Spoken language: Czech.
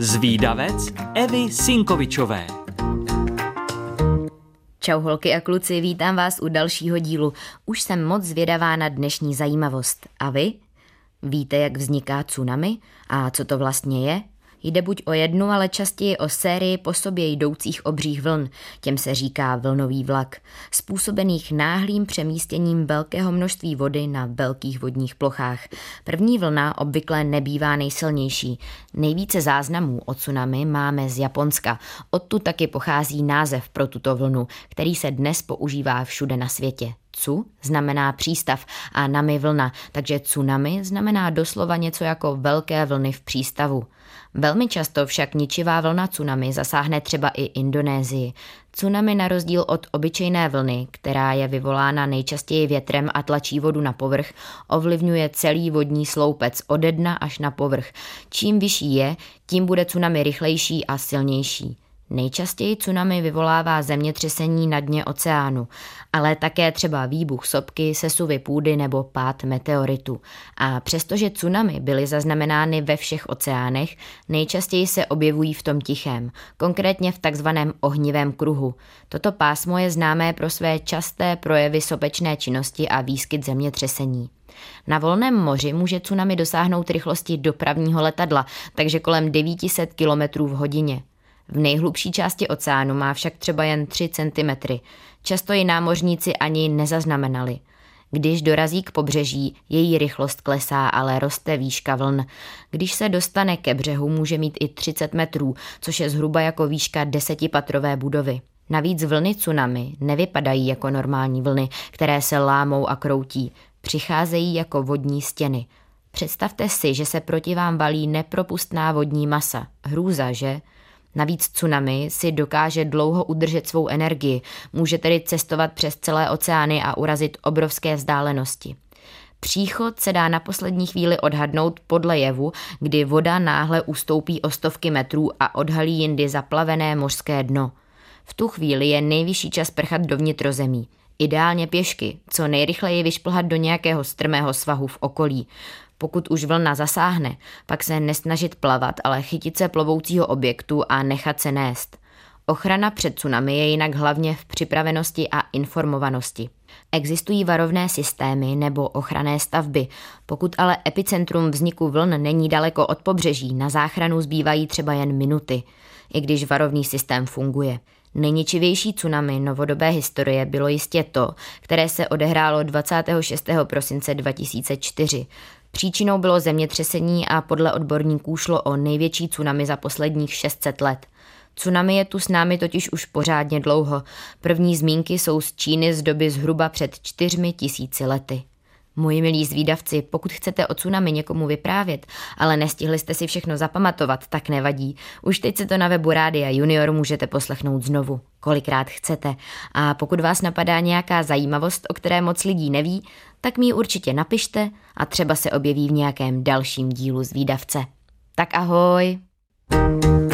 Zvídavec Evy Sinkovičové. Čau holky a kluci, vítám vás u dalšího dílu. Už jsem moc zvědavá na dnešní zajímavost. A vy? Víte, jak vzniká tsunami? A co to vlastně je? Jde buď o jednu, ale častěji o sérii po sobě jdoucích obřích vln, těm se říká vlnový vlak, způsobených náhlým přemístěním velkého množství vody na velkých vodních plochách. První vlna obvykle nebývá nejsilnější. Nejvíce záznamů o tsunami máme z Japonska. Odtud taky pochází název pro tuto vlnu, který se dnes používá všude na světě. Tsu znamená přístav a nami vlna, takže tsunami znamená doslova něco jako velké vlny v přístavu. Velmi často však ničivá vlna tsunami zasáhne třeba i Indonésii. Tsunami na rozdíl od obyčejné vlny, která je vyvolána nejčastěji větrem a tlačí vodu na povrch, ovlivňuje celý vodní sloupec ode dna až na povrch. Čím vyšší je, tím bude tsunami rychlejší a silnější. Nejčastěji tsunami vyvolává zemětřesení na dně oceánu, ale také třeba výbuch sopky, sesuvy půdy nebo pád meteoritu. A přestože tsunami byly zaznamenány ve všech oceánech, nejčastěji se objevují v tom tichém, konkrétně v takzvaném ohnivém kruhu. Toto pásmo je známé pro své časté projevy sopečné činnosti a výskyt zemětřesení. Na volném moři může tsunami dosáhnout rychlosti dopravního letadla, takže kolem 900 km v hodině. V nejhlubší části oceánu má však třeba jen 3 cm. Často ji námořníci ani nezaznamenali. Když dorazí k pobřeží, její rychlost klesá, ale roste výška vln. Když se dostane ke břehu, může mít i 30 metrů, což je zhruba jako výška desetipatrové budovy. Navíc vlny tsunami nevypadají jako normální vlny, které se lámou a kroutí. Přicházejí jako vodní stěny. Představte si, že se proti vám valí nepropustná vodní masa. Hrůza, že? Navíc tsunami si dokáže dlouho udržet svou energii, může tedy cestovat přes celé oceány a urazit obrovské vzdálenosti. Příchod se dá na poslední chvíli odhadnout podle jevu, kdy voda náhle ustoupí o stovky metrů a odhalí jindy zaplavené mořské dno. V tu chvíli je nejvyšší čas prchat do vnitrozemí. Ideálně pěšky, co nejrychleji vyšplhat do nějakého strmého svahu v okolí. Pokud už vlna zasáhne, pak se nesnažit plavat, ale chytit se plovoucího objektu a nechat se nést. Ochrana před tsunami je jinak hlavně v připravenosti a informovanosti. Existují varovné systémy nebo ochranné stavby. Pokud ale epicentrum vzniku vln není daleko od pobřeží, na záchranu zbývají třeba jen minuty, i když varovný systém funguje. Nejničivější tsunami novodobé historie bylo jistě to, které se odehrálo 26. prosince 2004. Příčinou bylo zemětřesení a podle odborníků šlo o největší tsunami za posledních 600 let. Tsunami je tu s námi totiž už pořádně dlouho. První zmínky jsou z Číny z doby zhruba před čtyřmi tisíci lety. Moji milí zvídavci, pokud chcete o tsunami někomu vyprávět, ale nestihli jste si všechno zapamatovat, tak nevadí. Už teď se to na webu Rádia Junior můžete poslechnout znovu, kolikrát chcete. A pokud vás napadá nějaká zajímavost, o které moc lidí neví, tak mi ji určitě napište a třeba se objeví v nějakém dalším dílu zvídavce. Tak ahoj! thank you